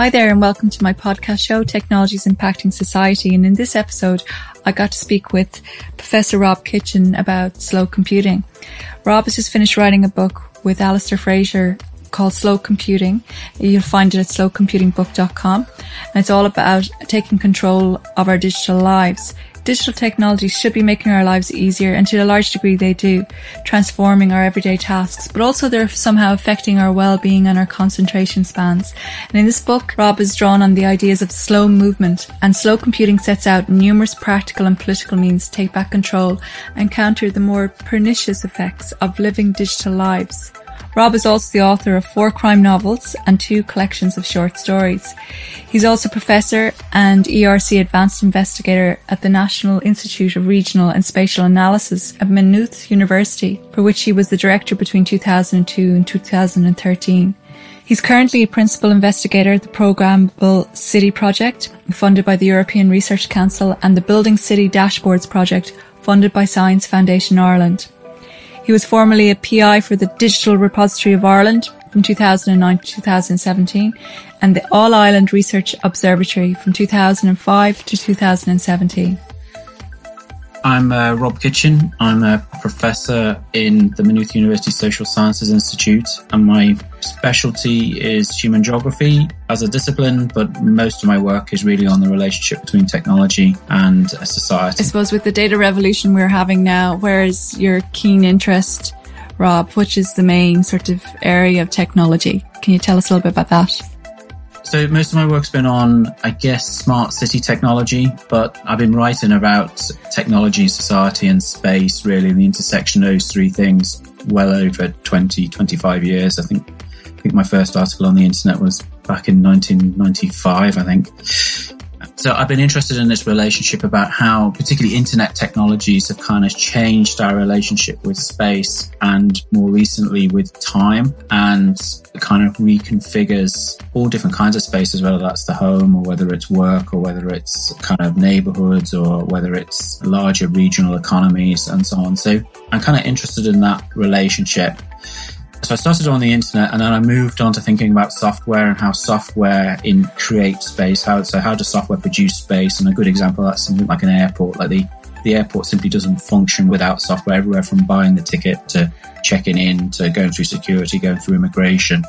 Hi there and welcome to my podcast show, Technologies Impacting Society. And in this episode, I got to speak with Professor Rob Kitchin about slow computing. Rob has just finished writing a book with Alistair Fraser called Slow Computing. You'll find it at slowcomputingbook.com. And it's all about taking control of our digital lives digital technologies should be making our lives easier, and to a large degree they do, transforming our everyday tasks, but also they're somehow affecting our well-being and our concentration spans. And in this book, Rob has drawn on the ideas of slow movement, and slow computing sets out numerous practical and political means to take back control and counter the more pernicious effects of living digital lives. Rob is also the author of four crime novels and two collections of short stories. He's also professor and ERC advanced investigator at the National Institute of Regional and Spatial Analysis at Maynooth University, for which he was the director between 2002 and 2013. He's currently a principal investigator at the Programmable City Project, funded by the European Research Council, and the Building City Dashboards Project, funded by Science Foundation Ireland. He was formerly a PI for the Digital Repository of Ireland from 2009 to 2017 and the All Ireland Research Observatory from 2005 to 2017. I'm uh, Rob Kitchin. I'm a professor in the Maynooth University Social Sciences Institute, and my specialty is human geography as a discipline, but most of my work is really on the relationship between technology and society. I suppose with the data revolution we're having now, where is your keen interest, Rob? Which is the main sort of area of technology? Can you tell us a little bit about that? So most of my work's been on, I guess, smart city technology, but I've been writing about technology, society and space, really, the intersection of those three things well over 20, 25 years. I think, I think my first article on the internet was back in 1995, I think. So I've been interested in this relationship about how particularly internet technologies have kind of changed our relationship with space and more recently with time and kind of reconfigures all different kinds of spaces, whether that's the home or whether it's work or whether it's kind of neighborhoods or whether it's larger regional economies and so on. So I'm kind of interested in that relationship. So I started on the internet and then I moved on to thinking about software and how software in creates space. How so how does software produce space? And a good example that's something like an airport. Like the the airport simply doesn't function without software everywhere from buying the ticket to checking in to going through security, going through immigration,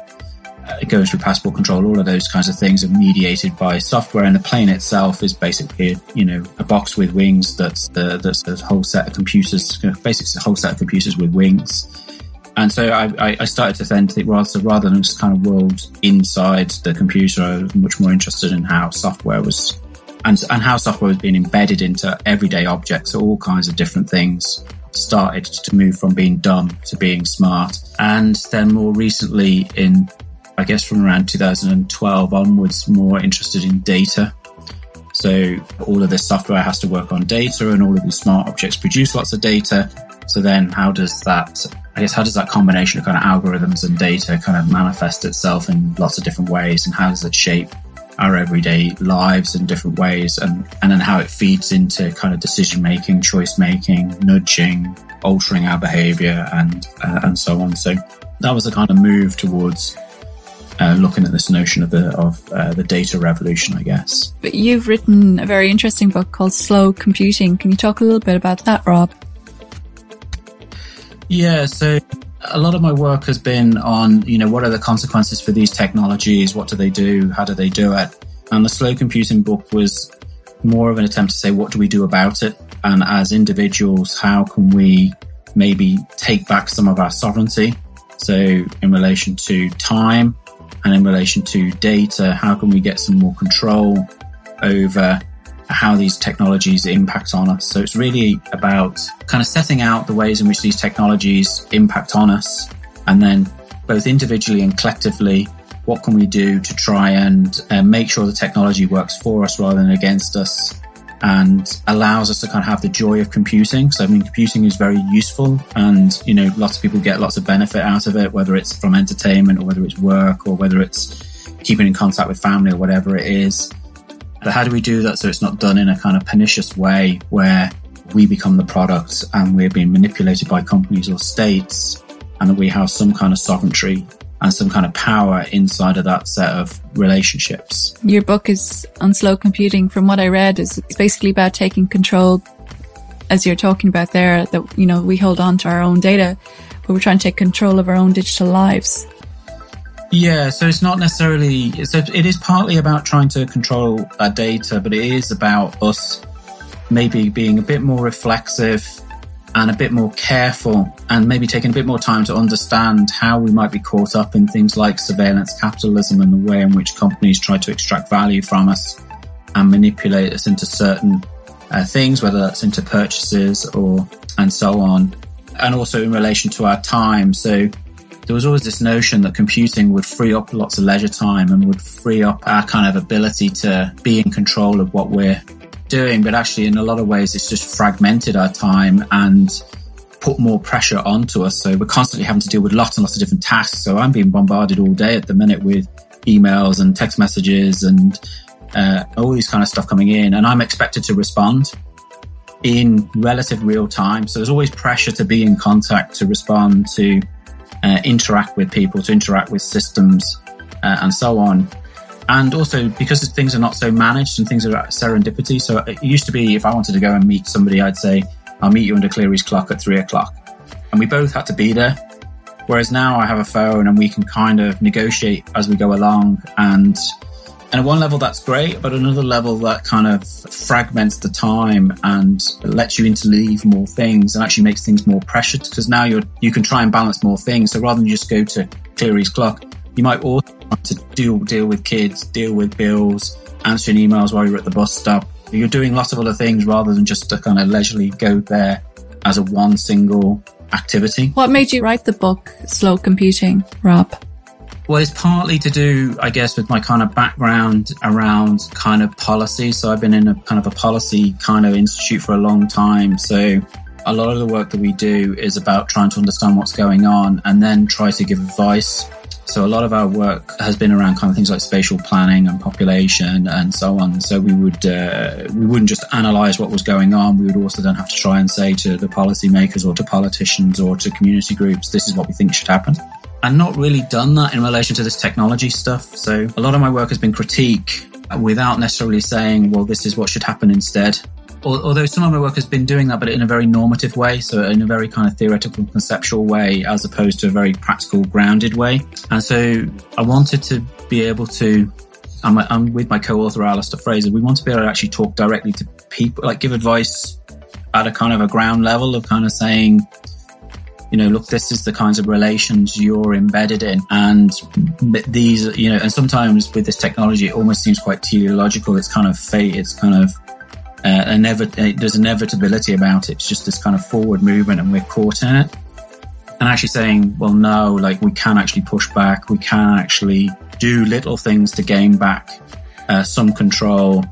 uh, going through passport control. All of those kinds of things are mediated by software, and the plane itself is basically you know a box with wings that's the that's a whole set of computers, basically a whole set of computers with wings and so I, I, started to then think, well, so rather than just kind of world inside the computer, I was much more interested in how software was and, and how software was being embedded into everyday objects. So all kinds of different things started to move from being dumb to being smart. And then more recently in, I guess from around 2012 onwards, more interested in data. So all of this software has to work on data and all of these smart objects produce lots of data. So then how does that I guess how does that combination of kind of algorithms and data kind of manifest itself in lots of different ways and how does it shape our everyday lives in different ways and, and then how it feeds into kind of decision making, choice making, nudging, altering our behavior and, uh, and so on. So that was a kind of move towards uh, looking at this notion of the of uh, the data revolution, I guess. But you've written a very interesting book called Slow Computing. Can you talk a little bit about that, Rob? Yeah, so a lot of my work has been on, you know, what are the consequences for these technologies? What do they do? How do they do it? And the slow computing book was more of an attempt to say, what do we do about it? And as individuals, how can we maybe take back some of our sovereignty? So in relation to time and in relation to data, how can we get some more control over how these technologies impact on us. So it's really about kind of setting out the ways in which these technologies impact on us and then both individually and collectively what can we do to try and uh, make sure the technology works for us rather than against us and allows us to kind of have the joy of computing. So, I mean, computing is very useful and, you know, lots of people get lots of benefit out of it, whether it's from entertainment or whether it's work or whether it's keeping in contact with family or whatever it is. But how do we do that so it's not done in a kind of pernicious way where we become the product and we're being manipulated by companies or states and that we have some kind of sovereignty and some kind of power inside of that set of relationships. Your book is on slow computing. From what I read, is it's basically about taking control, as you're talking about there. That you know we hold on to our own data, but we're trying to take control of our own digital lives. Yeah, so it's not necessarily. So it is partly about trying to control our data, but it is about us maybe being a bit more reflexive and a bit more careful and maybe taking a bit more time to understand how we might be caught up in things like surveillance capitalism and the way in which companies try to extract value from us and manipulate us into certain uh, things, whether that's into purchases or and so on. And also in relation to our time. So there was always this notion that computing would free up lots of leisure time and would free up our kind of ability to be in control of what we're doing, but actually, in a lot of ways, it's just fragmented our time and put more pressure onto us. So we're constantly having to deal with lots and lots of different tasks. So I'm being bombarded all day at the minute with emails and text messages and uh, all these kind of stuff coming in, and I'm expected to respond in relative real time. So there's always pressure to be in contact, to respond, to uh, interact with people, to interact with systems, uh, and so on and also because things are not so managed and things are serendipity. So it used to be if I wanted to go and meet somebody, I'd say, I'll meet you under Clerys clock at three o'clock. And we both had to be there. Whereas now I have a phone and we can kind of negotiate as we go along. And, and at one level, that's great. But another level, that kind of fragments the time and lets you interleave more things and actually makes things more precious because now you're, you can try and balance more things. So rather than just go to Clerys clock, you might also to deal deal with kids, deal with bills, answering emails while you're at the bus stop. You're doing lots of other things rather than just to kind of leisurely go there as a one single activity. What made you write the book Slow Computing, Rob? Well, it's partly to do, I guess, with my kind of background around kind of policy. So I've been in a kind of a policy kind of institute for a long time. So a lot of the work that we do is about trying to understand what's going on and then try to give advice so a lot of our work has been around kind of things like spatial planning and population and so on. So we would uh, we wouldn't just analyze what was going on. We would also then have to try and say to the policymakers or to politicians or to community groups, this is what we think should happen. And not really done that in relation to this technology stuff. So a lot of my work has been critique without necessarily saying, well, this is what should happen instead although some of my work has been doing that, but in a very normative way, so in a very kind of theoretical, conceptual way, as opposed to a very practical, grounded way. And so I wanted to be able to. I'm, I'm with my co-author Alistair Fraser. We want to be able to actually talk directly to people, like give advice at a kind of a ground level of kind of saying, you know, look, this is the kinds of relations you're embedded in. And these, you know, and sometimes with this technology, it almost seems quite teleological. It's kind of fate. It's kind of uh, inevit- there's inevitability about it. It's just this kind of forward movement and we're caught in it. And actually saying, well, no, like we can actually push back. We can actually do little things to gain back uh, some control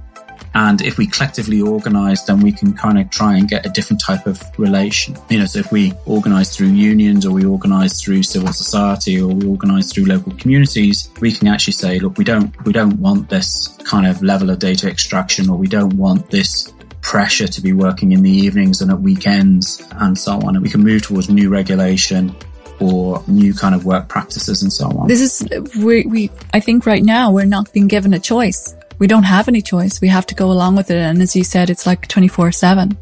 and if we collectively organize, then we can kind of try and get a different type of relation. You know, so if we organize through unions or we organize through civil society or we organize through local communities, we can actually say, look, we don't, we don't want this kind of level of data extraction or we don't want this pressure to be working in the evenings and at weekends and so on. And we can move towards new regulation or new kind of work practices and so on. This is, we, we, I think right now we're not being given a choice we don't have any choice. We have to go along with it. And as you said, it's like 24 7.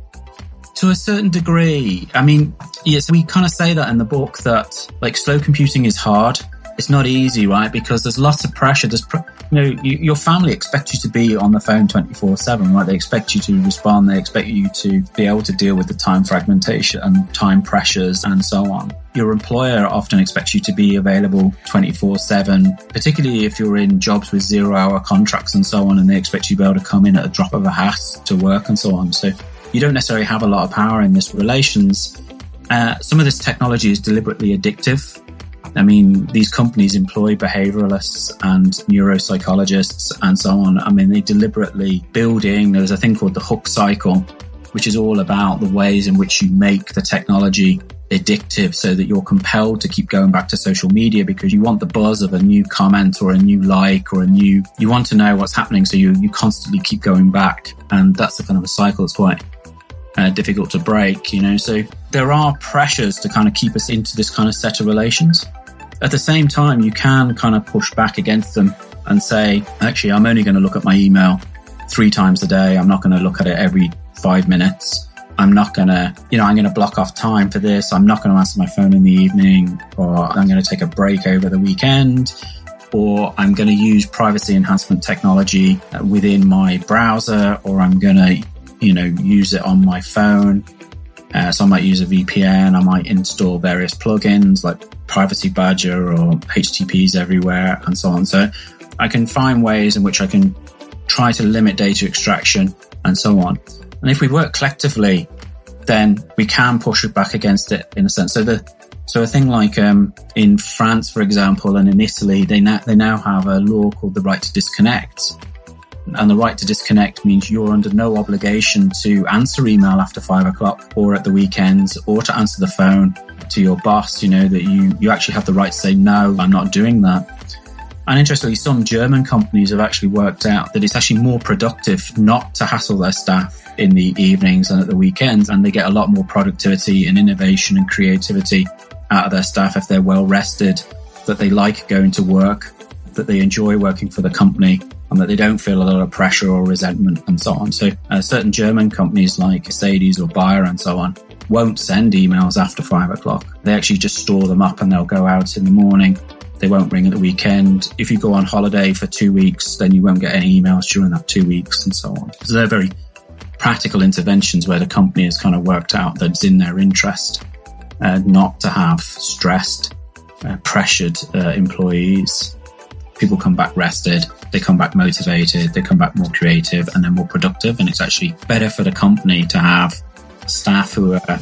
To a certain degree. I mean, yes, we kind of say that in the book that like slow computing is hard. It's not easy, right? Because there's lots of pressure. There's, pr- you know, you, your family expect you to be on the phone 24 7, right? They expect you to respond. They expect you to be able to deal with the time fragmentation and time pressures and so on. Your employer often expects you to be available 24 7, particularly if you're in jobs with zero hour contracts and so on, and they expect you to be able to come in at a drop of a hat to work and so on. So you don't necessarily have a lot of power in this relations. Uh, some of this technology is deliberately addictive. I mean, these companies employ behavioralists and neuropsychologists and so on. I mean, they deliberately build in, there's a thing called the hook cycle, which is all about the ways in which you make the technology addictive so that you're compelled to keep going back to social media because you want the buzz of a new comment or a new like or a new, you want to know what's happening. So you, you constantly keep going back. And that's the kind of a cycle that's quite uh, difficult to break, you know. So there are pressures to kind of keep us into this kind of set of relations. At the same time, you can kind of push back against them and say, actually, I'm only going to look at my email three times a day. I'm not going to look at it every five minutes. I'm not going to, you know, I'm going to block off time for this. I'm not going to answer my phone in the evening or I'm going to take a break over the weekend or I'm going to use privacy enhancement technology within my browser or I'm going to, you know, use it on my phone. Uh, so I might use a VPN. I might install various plugins like Privacy Badger or HTTPs everywhere and so on. So I can find ways in which I can try to limit data extraction and so on. And if we work collectively, then we can push back against it in a sense. So the so a thing like um, in France, for example, and in Italy, they now they now have a law called the right to disconnect. And the right to disconnect means you're under no obligation to answer email after five o'clock or at the weekends or to answer the phone to your boss. You know that you you actually have the right to say no, I'm not doing that. And interestingly, some German companies have actually worked out that it's actually more productive not to hassle their staff in the evenings and at the weekends, and they get a lot more productivity and innovation and creativity out of their staff if they're well rested, that they like going to work, that they enjoy working for the company, and that they don't feel a lot of pressure or resentment and so on. So, uh, certain German companies like Mercedes or Bayer and so on won't send emails after five o'clock. They actually just store them up and they'll go out in the morning they won't ring at the weekend. If you go on holiday for two weeks, then you won't get any emails during that two weeks and so on. So they're very practical interventions where the company has kind of worked out that it's in their interest uh, not to have stressed, uh, pressured uh, employees. People come back rested, they come back motivated, they come back more creative and they're more productive. And it's actually better for the company to have staff who are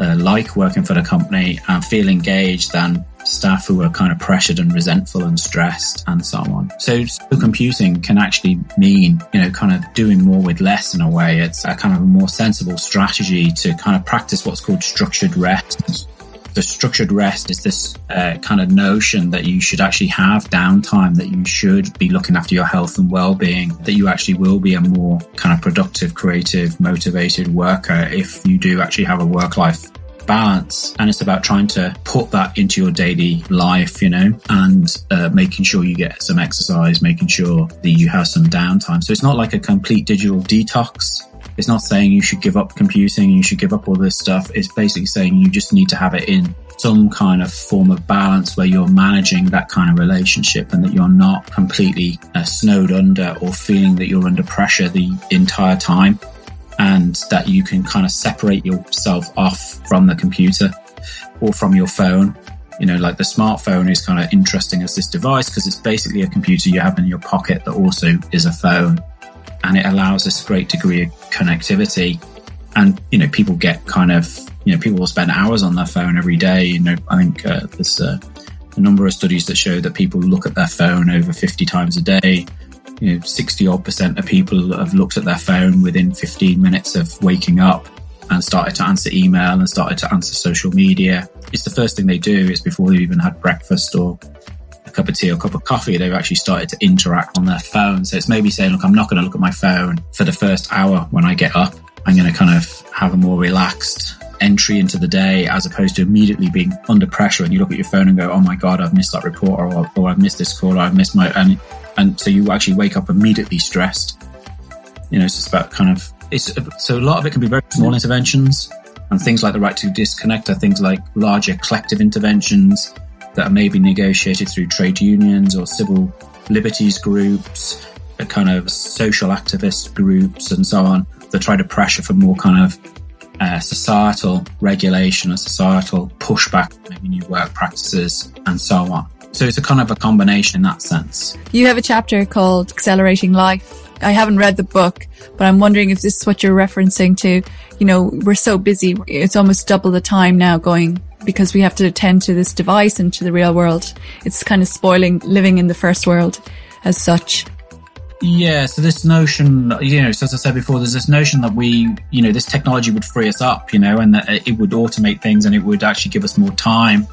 uh, like working for the company and feel engaged than staff who are kind of pressured and resentful and stressed and so on. So computing can actually mean, you know, kind of doing more with less in a way. It's a kind of a more sensible strategy to kind of practice what's called structured rest. The structured rest is this uh, kind of notion that you should actually have downtime, that you should be looking after your health and well-being, that you actually will be a more kind of productive, creative, motivated worker if you do actually have a work-life balance and it's about trying to put that into your daily life, you know, and uh, making sure you get some exercise, making sure that you have some downtime. So it's not like a complete digital detox. It's not saying you should give up computing, you should give up all this stuff. It's basically saying you just need to have it in some kind of form of balance where you're managing that kind of relationship and that you're not completely uh, snowed under or feeling that you're under pressure the entire time and that you can kind of separate yourself off from the computer or from your phone. You know, like the smartphone is kind of interesting as this device because it's basically a computer you have in your pocket that also is a phone. And it allows this great degree of connectivity. And, you know, people get kind of, you know, people will spend hours on their phone every day. You know, I think uh, there's uh, a number of studies that show that people look at their phone over 50 times a day you know, 60 odd percent of people have looked at their phone within 15 minutes of waking up and started to answer email and started to answer social media. It's the first thing they do. It's before they've even had breakfast or a cup of tea or a cup of coffee. They've actually started to interact on their phone. So it's maybe saying, look, I'm not going to look at my phone for the first hour when I get up. I'm going to kind of have a more relaxed entry into the day as opposed to immediately being under pressure and you look at your phone and go, oh my God, I've missed that report or, or I've missed this call or I've missed my, and and so you actually wake up immediately stressed. You know, it's just about kind of it's so a lot of it can be very small interventions, and things like the right to disconnect are things like larger collective interventions that are maybe negotiated through trade unions or civil liberties groups, kind of social activist groups, and so on that try to pressure for more kind of uh, societal regulation and societal pushback, maybe new work practices, and so on. So it's a kind of a combination in that sense. You have a chapter called Accelerating Life. I haven't read the book, but I'm wondering if this is what you're referencing to. You know, we're so busy. It's almost double the time now going because we have to attend to this device and to the real world. It's kind of spoiling living in the first world as such. Yeah, so this notion, you know, so as I said before, there's this notion that we, you know, this technology would free us up, you know, and that it would automate things and it would actually give us more time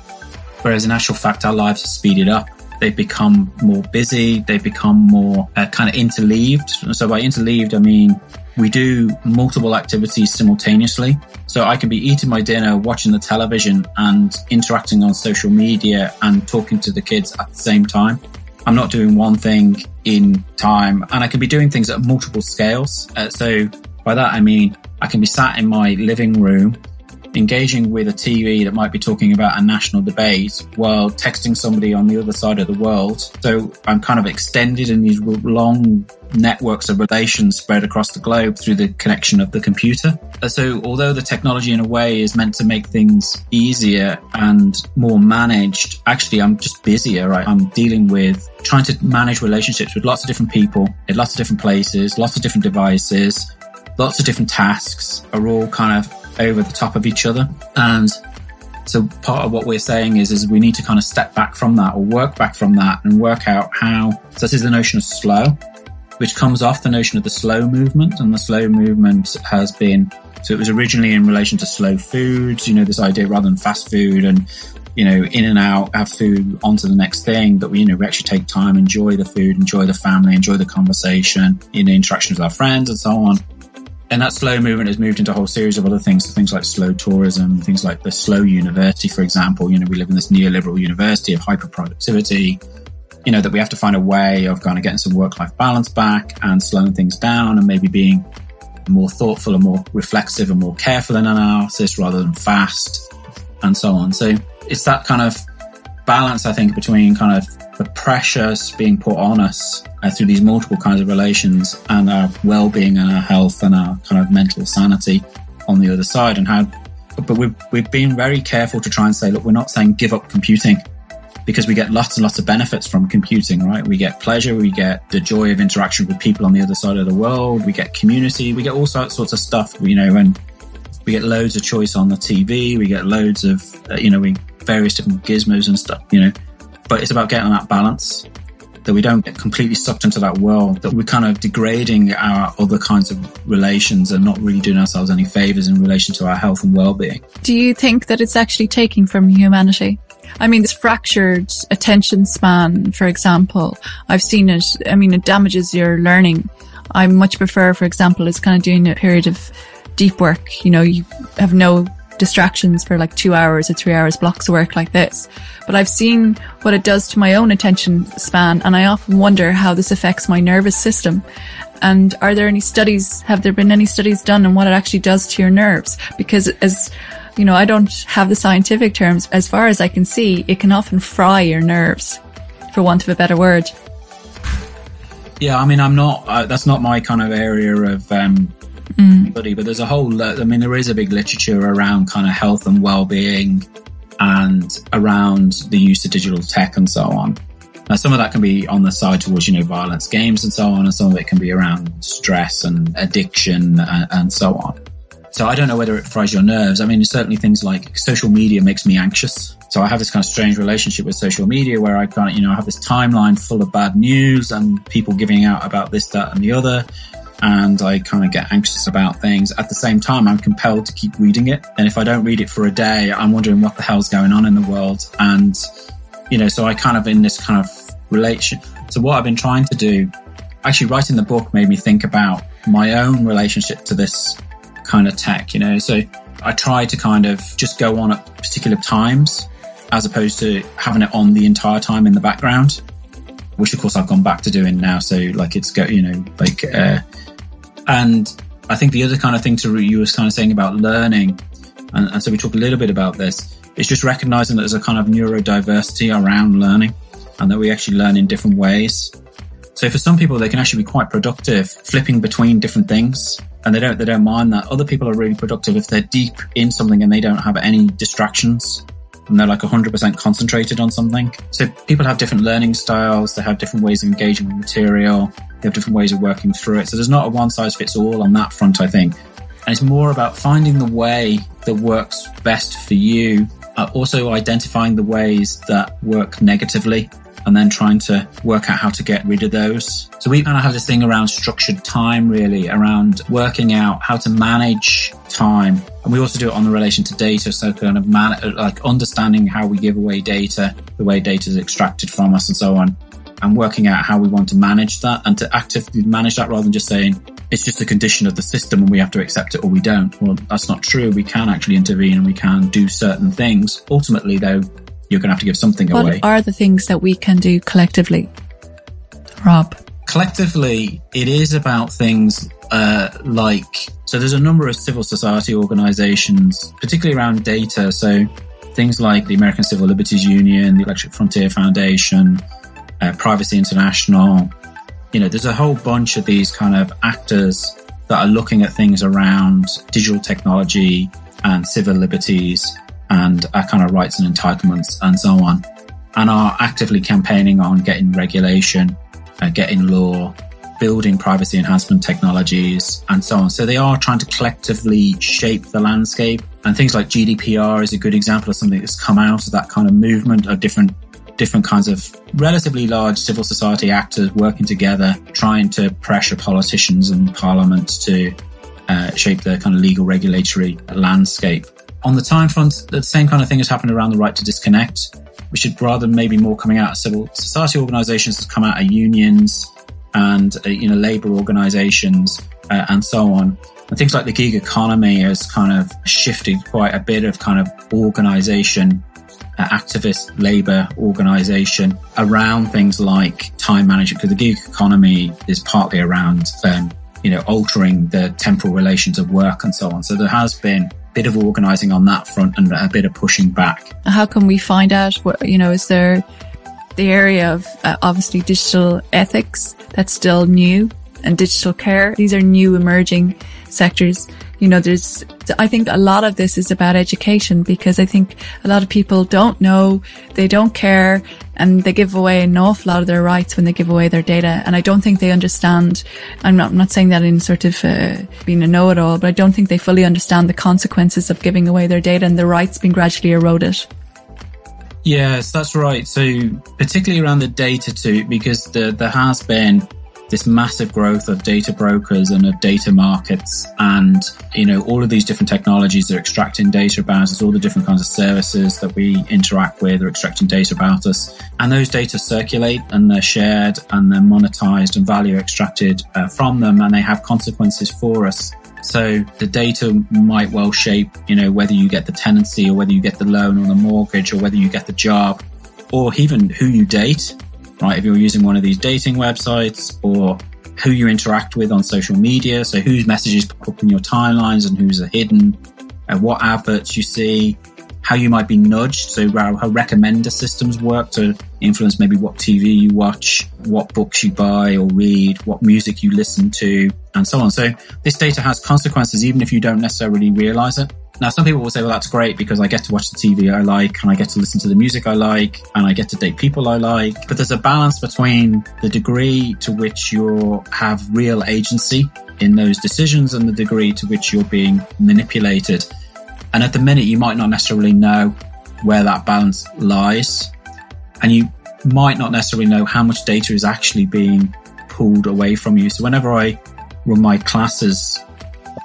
Whereas in actual fact, our lives are speeded up. They've become more busy, they've become more uh, kind of interleaved. So by interleaved, I mean we do multiple activities simultaneously. So I can be eating my dinner, watching the television and interacting on social media and talking to the kids at the same time. I'm not doing one thing in time and I can be doing things at multiple scales. Uh, so by that, I mean, I can be sat in my living room engaging with a TV that might be talking about a national debate while texting somebody on the other side of the world. So I'm kind of extended in these long networks of relations spread across the globe through the connection of the computer. Uh, so although the technology in a way is meant to make things easier and more managed, actually I'm just busier, right? I'm dealing with trying to manage relationships with lots of different people in lots of different places, lots of different devices, lots of different tasks are all kind of over the top of each other. And so part of what we're saying is, is we need to kind of step back from that or work back from that and work out how, so this is the notion of slow, which comes off the notion of the slow movement. And the slow movement has been, so it was originally in relation to slow foods, you know, this idea rather than fast food and, you know, in and out, have food onto the next thing, that we, you know, we actually take time, enjoy the food, enjoy the family, enjoy the conversation, in the interaction with our friends and so on. And that slow movement has moved into a whole series of other things, so things like slow tourism, things like the slow university, for example. You know, we live in this neoliberal university of hyper productivity. You know, that we have to find a way of kind of getting some work life balance back and slowing things down and maybe being more thoughtful and more reflexive and more careful in analysis rather than fast and so on. So it's that kind of balance, I think, between kind of the pressures being put on us uh, through these multiple kinds of relations and our well-being and our health and our kind of mental sanity on the other side and how but we've, we've been very careful to try and say look we're not saying give up computing because we get lots and lots of benefits from computing right? We get pleasure we get the joy of interaction with people on the other side of the world we get community we get all sorts of stuff you know and we get loads of choice on the tv we get loads of uh, you know we various different gizmos and stuff you know but it's about getting that balance that we don't get completely sucked into that world, that we're kind of degrading our other kinds of relations and not really doing ourselves any favors in relation to our health and well-being. Do you think that it's actually taking from humanity? I mean, this fractured attention span, for example, I've seen it. I mean, it damages your learning. I much prefer, for example, is kind of doing a period of deep work. You know, you have no distractions for like two hours or three hours blocks of work like this. But I've seen what it does to my own attention span and I often wonder how this affects my nervous system. And are there any studies, have there been any studies done on what it actually does to your nerves? Because as, you know, I don't have the scientific terms. As far as I can see, it can often fry your nerves, for want of a better word. Yeah, I mean, I'm not, uh, that's not my kind of area of um, mm. but there's a whole, I mean, there is a big literature around kind of health and well-being and around the use of digital tech and so on. Now, some of that can be on the side towards, you know, violence games and so on, and some of it can be around stress and addiction and, and so on. So I don't know whether it fries your nerves. I mean, certainly things like social media makes me anxious. So I have this kind of strange relationship with social media where I kind of, you know, I have this timeline full of bad news and people giving out about this, that, and the other and I kind of get anxious about things. At the same time, I'm compelled to keep reading it. And if I don't read it for a day, I'm wondering what the hell's going on in the world. And, you know, so I kind of in this kind of relation. So what I've been trying to do, actually writing the book made me think about my own relationship to this kind of tech, you know. So I try to kind of just go on at particular times as opposed to having it on the entire time in the background which of course I've gone back to doing now. So like it's go, you know, like, uh, and I think the other kind of thing to you was kind of saying about learning, and, and so we talk a little bit about this. It's just recognizing that there's a kind of neurodiversity around learning, and that we actually learn in different ways. So for some people, they can actually be quite productive flipping between different things, and they don't they don't mind that. Other people are really productive if they're deep in something and they don't have any distractions and they're like 100% concentrated on something. So people have different learning styles, they have different ways of engaging with material, they have different ways of working through it. So there's not a one size fits all on that front, I think. And it's more about finding the way that works best for you, uh, also identifying the ways that work negatively and then trying to work out how to get rid of those. So we kind of have this thing around structured time, really, around working out how to manage time And we also do it on the relation to data. So kind of man, like understanding how we give away data, the way data is extracted from us and so on and working out how we want to manage that and to actively manage that rather than just saying it's just a condition of the system and we have to accept it or we don't. Well, that's not true. We can actually intervene and we can do certain things. Ultimately, though, you're going to have to give something what away. What are the things that we can do collectively? Rob. Collectively, it is about things uh, like so. There's a number of civil society organisations, particularly around data. So things like the American Civil Liberties Union, the Electric Frontier Foundation, uh, Privacy International. You know, there's a whole bunch of these kind of actors that are looking at things around digital technology and civil liberties and our kind of rights and entitlements and so on, and are actively campaigning on getting regulation, uh, getting law, building privacy enhancement technologies, and so on. So they are trying to collectively shape the landscape. And things like GDPR is a good example of something that's come out of that kind of movement of different different kinds of relatively large civil society actors working together, trying to pressure politicians and parliaments to uh, shape the kind of legal regulatory landscape. On the time front, the same kind of thing has happened around the right to disconnect. We should rather maybe more coming out of civil society organisations come out of unions and uh, you know labour organisations uh, and so on. And things like the gig economy has kind of shifted quite a bit of kind of organisation activist labour organisation around things like time management, because the gig economy is partly around, um, you know, altering the temporal relations of work and so on. So there has been a bit of organising on that front and a bit of pushing back. How can we find out what, you know, is there the area of uh, obviously digital ethics that's still new and digital care? These are new emerging sectors you know, there's, I think a lot of this is about education because I think a lot of people don't know, they don't care, and they give away an awful lot of their rights when they give away their data. And I don't think they understand, I'm not, I'm not saying that in sort of uh, being a know-it-all, but I don't think they fully understand the consequences of giving away their data and their rights being gradually eroded. Yes, that's right. So particularly around the data too, because the, there has been this massive growth of data brokers and of data markets and you know all of these different technologies are extracting data about us all the different kinds of services that we interact with are extracting data about us. And those data circulate and they're shared and they're monetized and value extracted uh, from them and they have consequences for us. So the data might well shape you know whether you get the tenancy or whether you get the loan or the mortgage or whether you get the job or even who you date right? If you're using one of these dating websites or who you interact with on social media. So whose messages pop up in your timelines and who's are hidden, uh, what adverts you see, how you might be nudged. So how, how recommender systems work to influence maybe what TV you watch, what books you buy or read, what music you listen to, and so on. So this data has consequences even if you don't necessarily realize it. Now, some people will say, well, that's great because I get to watch the TV I like and I get to listen to the music I like and I get to date people I like. But there's a balance between the degree to which you have real agency in those decisions and the degree to which you're being manipulated. And at the minute, you might not necessarily know where that balance lies. And you might not necessarily know how much data is actually being pulled away from you. So whenever I run my classes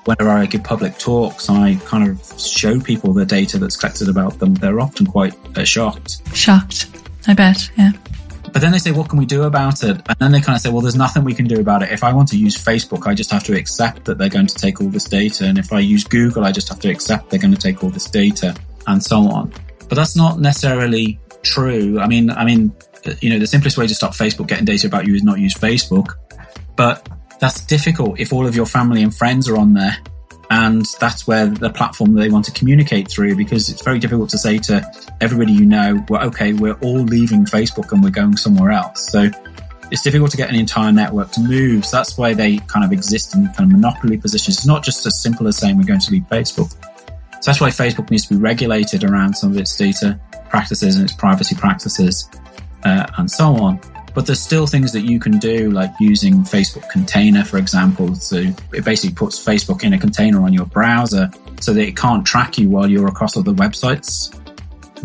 whenever I give public talks, I kind of show people the data that's collected about them. They're often quite uh, shocked. Shocked, I bet, yeah. But then they say, what can we do about it? And then they kind of say, well, there's nothing we can do about it. If I want to use Facebook, I just have to accept that they're going to take all this data. And if I use Google, I just have to accept they're going to take all this data and so on. But that's not necessarily true. I mean, I mean, you know, the simplest way to stop Facebook getting data about you is not use Facebook. But that's difficult if all of your family and friends are on there. And that's where the platform they want to communicate through because it's very difficult to say to everybody you know well okay we're all leaving facebook and we're going somewhere else. So it's difficult to get an entire network to move. So that's why they kind of exist in kind of monopoly positions. It's not just as simple as saying we're going to leave facebook. So that's why facebook needs to be regulated around some of its data practices and its privacy practices uh, and so on but there's still things that you can do, like using Facebook Container, for example. So it basically puts Facebook in a container on your browser so that it can't track you while you're across other websites.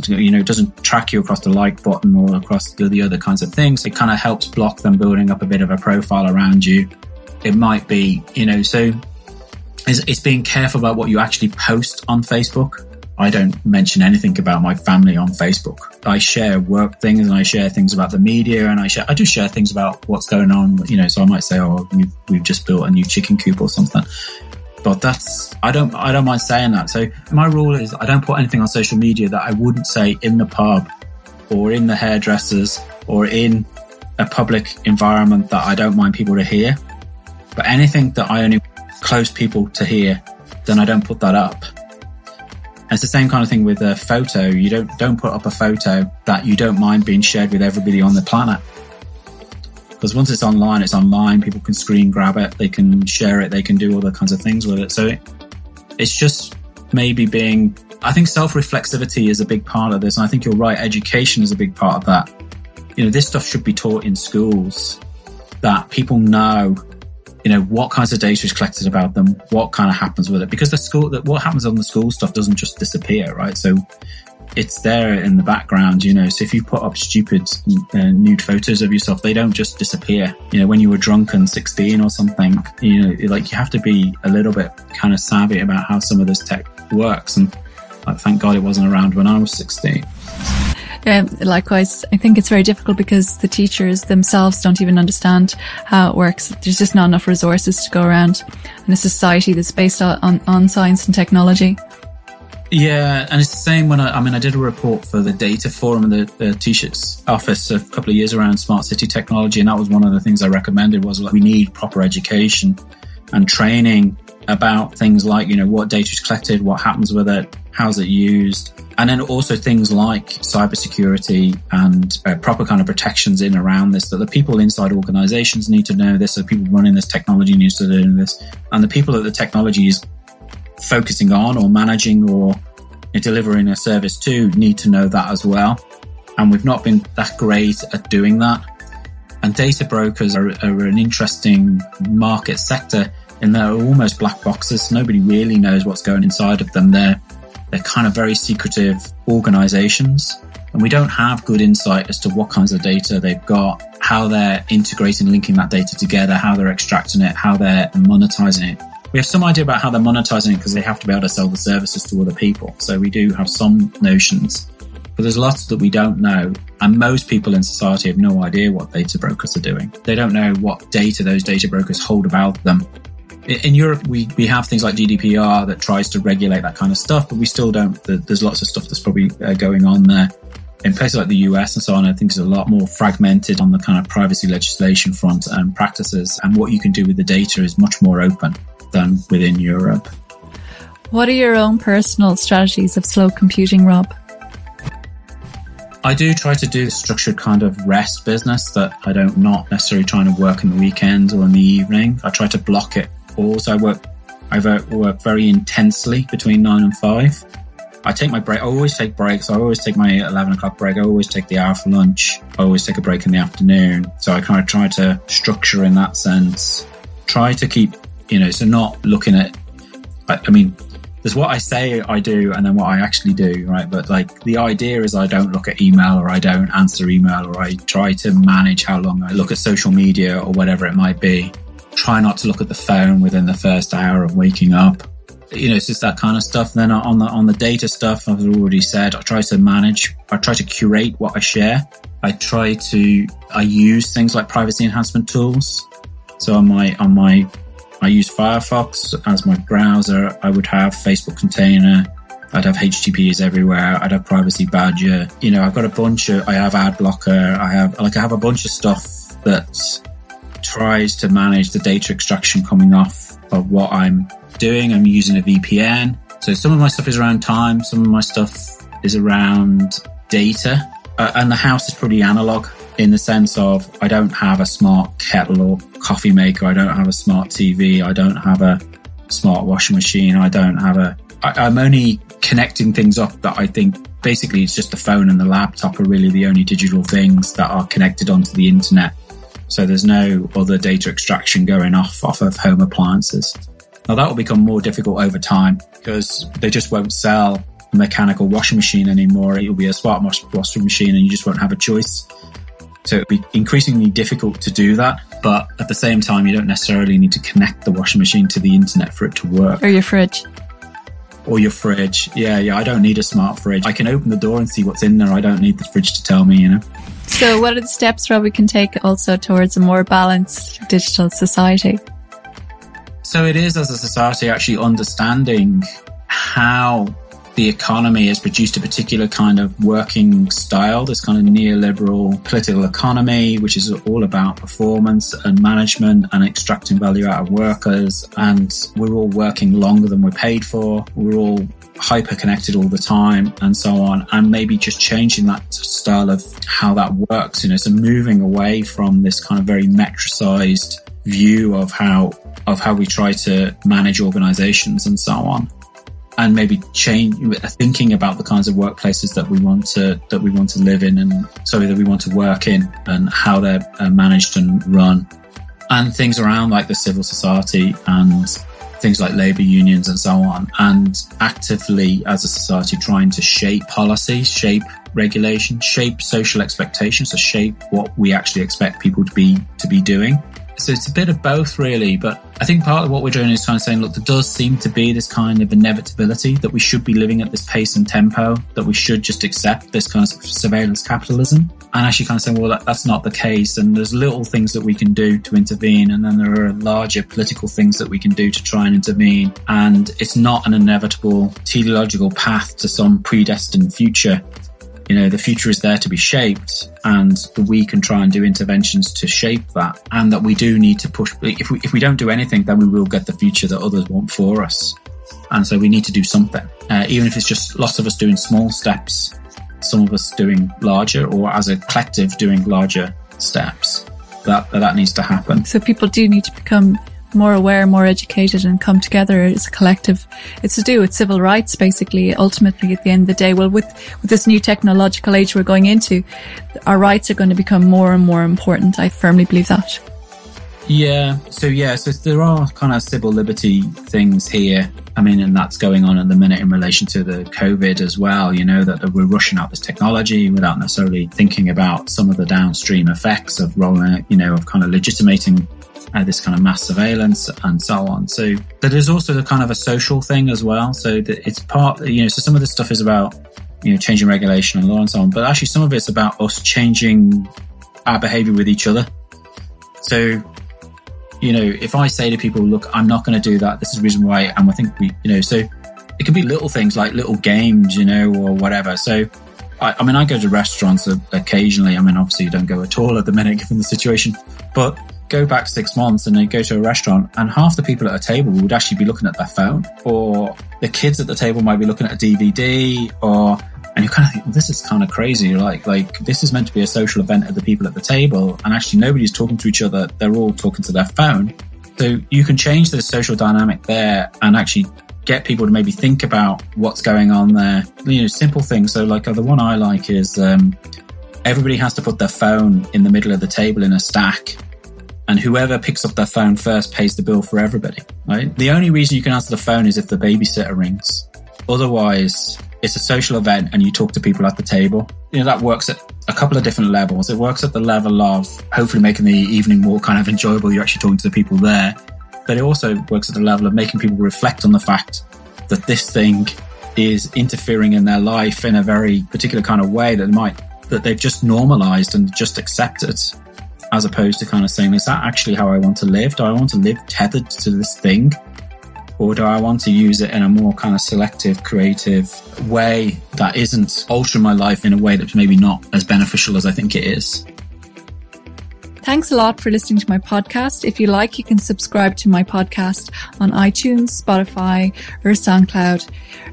You know, it doesn't track you across the like button or across the, the other kinds of things. It kind of helps block them building up a bit of a profile around you. It might be, you know, so it's, is being careful about what you actually post on Facebook. I don't mention anything about my family on Facebook. I share work things and I share things about the media and I share, I do share things about what's going on, you know, so I might say, oh, we've, we've just built a new chicken coop or something. But that's, I don't, I don't mind saying that. So my rule is I don't put anything on social media that I wouldn't say in the pub or in the hairdressers or in a public environment that I don't mind people to hear. But anything that I only close people to hear, then I don't put that up. And it's the same kind of thing with a photo. You don't don't put up a photo that you don't mind being shared with everybody on the planet. Because once it's online, it's online. People can screen grab it, they can share it, they can do all the kinds of things with it. So it, it's just maybe being. I think self reflexivity is a big part of this, and I think you're right. Education is a big part of that. You know, this stuff should be taught in schools that people know you know, what kinds of data is collected about them, what kind of happens with it. Because the school, that what happens on the school stuff doesn't just disappear, right? So it's there in the background, you know. So if you put up stupid uh, nude photos of yourself, they don't just disappear. You know, when you were drunk and 16 or something, you know, like you have to be a little bit kind of savvy about how some of this tech works. And like, thank God it wasn't around when I was 16. Um, likewise, I think it's very difficult because the teachers themselves don't even understand how it works. There's just not enough resources to go around in a society that's based on, on science and technology. Yeah, and it's the same when I, I mean, I did a report for the data forum and the, the Taoiseach's office a couple of years around smart city technology. And that was one of the things I recommended was like, we need proper education and training about things like, you know, what data is collected, what happens with it, how's it used, and then also things like cybersecurity and uh, proper kind of protections in around this that the people inside organizations need to know this, the people running this technology need to know this, and the people that the technology is focusing on or managing or delivering a service to need to know that as well. And we've not been that great at doing that. And data brokers are, are an interesting market sector in they're almost black boxes. Nobody really knows what's going inside of them. They're they're kind of very secretive organizations. And we don't have good insight as to what kinds of data they've got, how they're integrating, linking that data together, how they're extracting it, how they're monetizing it. We have some idea about how they're monetizing it because they have to be able to sell the services to other people. So we do have some notions, but there's lots that we don't know. And most people in society have no idea what data brokers are doing. They don't know what data those data brokers hold about them in Europe, we, we have things like GDPR that tries to regulate that kind of stuff, but we still don't. There's lots of stuff that's probably uh, going on there. In places like the US and so on, I think it's a lot more fragmented on the kind of privacy legislation front and practices. And what you can do with the data is much more open than within Europe. What are your own personal strategies of slow computing, Rob? I do try to do a structured kind of rest business that I don't not necessarily trying to work in the weekends or in the evening. I try to block it I work, I work very intensely between nine and five. I take my break. I always take breaks. I always take my 11 o'clock break. I always take the hour for lunch. I always take a break in the afternoon. So I kind of try to structure in that sense. Try to keep, you know, so not looking at, I, I mean, there's what I say I do and then what I actually do, right? But like the idea is I don't look at email or I don't answer email or I try to manage how long I look at social media or whatever it might be try not to look at the phone within the first hour of waking up. You know, it's just that kind of stuff. And then on the on the data stuff, I've already said I try to manage. I try to curate what I share. I try to I use things like privacy enhancement tools. So on my on my I use Firefox as my browser. I would have Facebook Container. I'd have HTTPs everywhere. I'd have Privacy Badger. You know, I've got a bunch of. I have Ad Blocker. I have like I have a bunch of stuff that's tries to manage the data extraction coming off of what I'm doing. I'm using a VPN. So some of my stuff is around time, some of my stuff is around data. Uh, and the house is pretty analog in the sense of I don't have a smart kettle or coffee maker. I don't have a smart TV. I don't have a smart washing machine. I don't have a. I, I'm only connecting things up that I think basically it's just the phone and the laptop are really the only digital things that are connected onto the internet so there's no other data extraction going off off of home appliances. Now that will become more difficult over time because they just won't sell a mechanical washing machine anymore. It will be a smart washing machine and you just won't have a choice. So it'll be increasingly difficult to do that. But at the same time, you don't necessarily need to connect the washing machine to the internet for it to work. Or your fridge. Or your fridge. Yeah, yeah. I don't need a smart fridge. I can open the door and see what's in there. I don't need the fridge to tell me, you know. So, what are the steps, Rob, we can take also towards a more balanced digital society? So, it is as a society actually understanding how the economy has produced a particular kind of working style, this kind of neoliberal political economy, which is all about performance and management and extracting value out of workers. And we're all working longer than we're paid for. We're all hyper connected all the time and so on. And maybe just changing that style of how that works, you know, so moving away from this kind of very metricized view of how of how we try to manage organizations and so on and maybe change thinking about the kinds of workplaces that we want to that we want to live in and sorry that we want to work in and how they're uh, managed and run and things around like the civil society and things like labor unions and so on and actively as a society trying to shape policy shape regulation shape social expectations to shape what we actually expect people to be to be doing so it's a bit of both, really. But I think part of what we're doing is kind of saying, look, there does seem to be this kind of inevitability that we should be living at this pace and tempo, that we should just accept this kind of surveillance capitalism. And actually kind of saying, well, that, that's not the case. And there's little things that we can do to intervene. And then there are larger political things that we can do to try and intervene. And it's not an inevitable teleological path to some predestined future you know, the future is there to be shaped and we can try and do interventions to shape that. And that we do need to push, if we, if we don't do anything, then we will get the future that others want for us. And so we need to do something, uh, even if it's just lots of us doing small steps, some of us doing larger or as a collective doing larger steps. That, that needs to happen. So people do need to become more aware, more educated and come together as a collective. It's to do with civil rights, basically, ultimately at the end of the day. Well, with, with this new technological age we're going into, our rights are going to become more and more important. I firmly believe that. Yeah. So yeah. So there are kind of civil liberty things here. I mean, and that's going on at the minute in relation to the COVID as well. You know that we're rushing out this technology without necessarily thinking about some of the downstream effects of rolling, you know, of kind of legitimating uh, this kind of mass surveillance and so on. So, but there's also the kind of a social thing as well. So that it's part, you know, so some of this stuff is about, you know, changing regulation and law and so on, but actually some of it's about us changing our behavior with each other. So, you know, if I say to people, look, I'm not going to do that. This is the reason why. And I think we, you know, so it can be little things like little games, you know, or whatever. So, I, I mean, I go to restaurants occasionally. I mean, obviously you don't go at all at the minute given the situation, but go back six months and they go to a restaurant and half the people at a table would actually be looking at their phone or the kids at the table might be looking at a DVD or and you kind of think well, this is kind of crazy like like this is meant to be a social event of the people at the table and actually nobody's talking to each other they're all talking to their phone. So you can change the social dynamic there and actually get people to maybe think about what's going on there. You know simple things. So like the one i like is um, everybody has to put their phone in the middle of the table in a stack and whoever picks up their phone first pays the bill for everybody, right? The only reason you can answer the phone is if the babysitter rings. Otherwise, it's a social event and you talk to people at the table. You know, that works at a couple of different levels. It works at the level of hopefully making the evening more kind of enjoyable. You're actually talking to the people there. But it also works at the level of making people reflect on the fact that this thing is interfering in their life in a very particular kind of way that might, that they've just normalized and just accepted as opposed to kind of saying, is that actually how I want to live? Do I want to live tethered to this thing? Or do I want to use it in a more kind of selective, creative way that isn't altering my life in a way that's maybe not as beneficial as I think it is? Thanks a lot for listening to my podcast. If you like, you can subscribe to my podcast on iTunes, Spotify, or SoundCloud.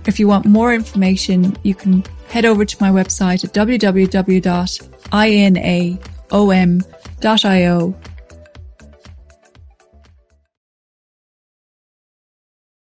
If you want more information, you can head over to my website at www.inaom.com io